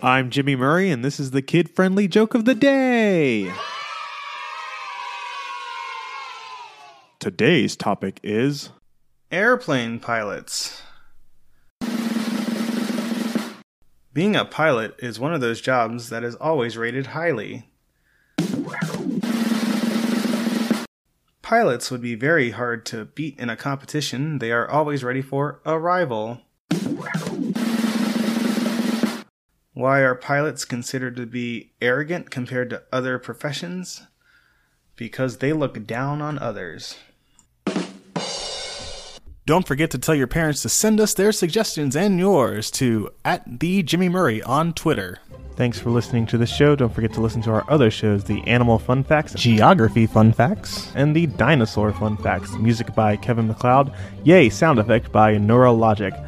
I'm Jimmy Murray, and this is the kid friendly joke of the day. Today's topic is Airplane pilots. Being a pilot is one of those jobs that is always rated highly. Pilots would be very hard to beat in a competition. They are always ready for a rival. Why are pilots considered to be arrogant compared to other professions? Because they look down on others. Don't forget to tell your parents to send us their suggestions and yours to at the Jimmy Murray on Twitter. Thanks for listening to the show. Don't forget to listen to our other shows the Animal Fun Facts, Geography Fun Facts, and the Dinosaur Fun Facts. Music by Kevin MacLeod. Yay, sound effect by Neurologic.